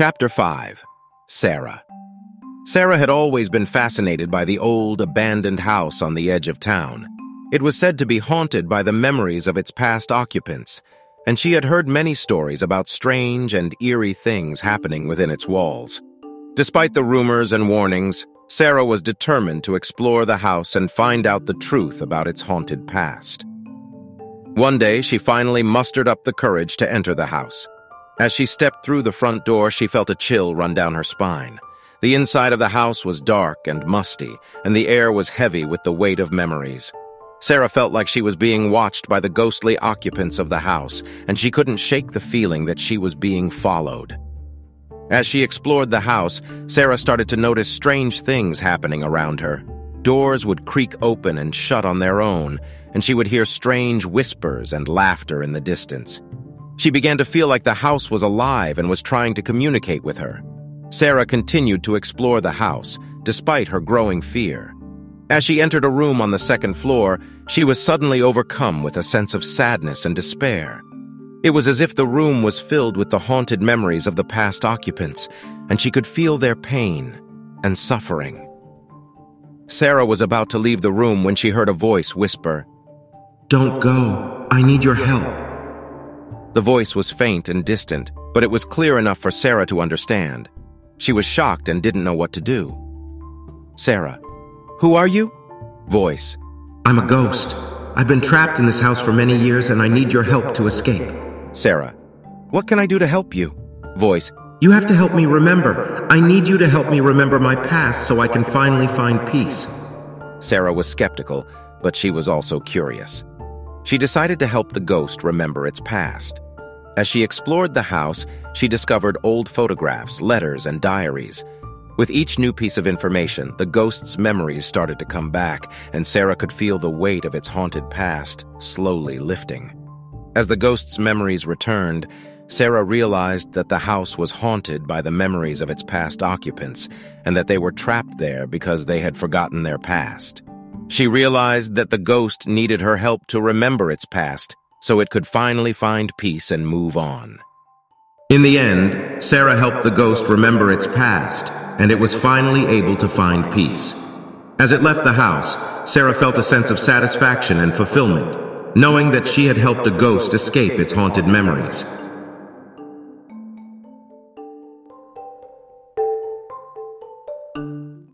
Chapter 5 Sarah Sarah had always been fascinated by the old, abandoned house on the edge of town. It was said to be haunted by the memories of its past occupants, and she had heard many stories about strange and eerie things happening within its walls. Despite the rumors and warnings, Sarah was determined to explore the house and find out the truth about its haunted past. One day, she finally mustered up the courage to enter the house. As she stepped through the front door, she felt a chill run down her spine. The inside of the house was dark and musty, and the air was heavy with the weight of memories. Sarah felt like she was being watched by the ghostly occupants of the house, and she couldn't shake the feeling that she was being followed. As she explored the house, Sarah started to notice strange things happening around her. Doors would creak open and shut on their own, and she would hear strange whispers and laughter in the distance. She began to feel like the house was alive and was trying to communicate with her. Sarah continued to explore the house, despite her growing fear. As she entered a room on the second floor, she was suddenly overcome with a sense of sadness and despair. It was as if the room was filled with the haunted memories of the past occupants, and she could feel their pain and suffering. Sarah was about to leave the room when she heard a voice whisper, Don't go. I need your help. The voice was faint and distant, but it was clear enough for Sarah to understand. She was shocked and didn't know what to do. Sarah, who are you? Voice, I'm a ghost. I've been trapped in this house for many years and I need your help to escape. Sarah, what can I do to help you? Voice, You have to help me remember. I need you to help me remember my past so I can finally find peace. Sarah was skeptical, but she was also curious. She decided to help the ghost remember its past. As she explored the house, she discovered old photographs, letters, and diaries. With each new piece of information, the ghost's memories started to come back, and Sarah could feel the weight of its haunted past slowly lifting. As the ghost's memories returned, Sarah realized that the house was haunted by the memories of its past occupants, and that they were trapped there because they had forgotten their past. She realized that the ghost needed her help to remember its past so it could finally find peace and move on. In the end, Sarah helped the ghost remember its past, and it was finally able to find peace. As it left the house, Sarah felt a sense of satisfaction and fulfillment, knowing that she had helped a ghost escape its haunted memories.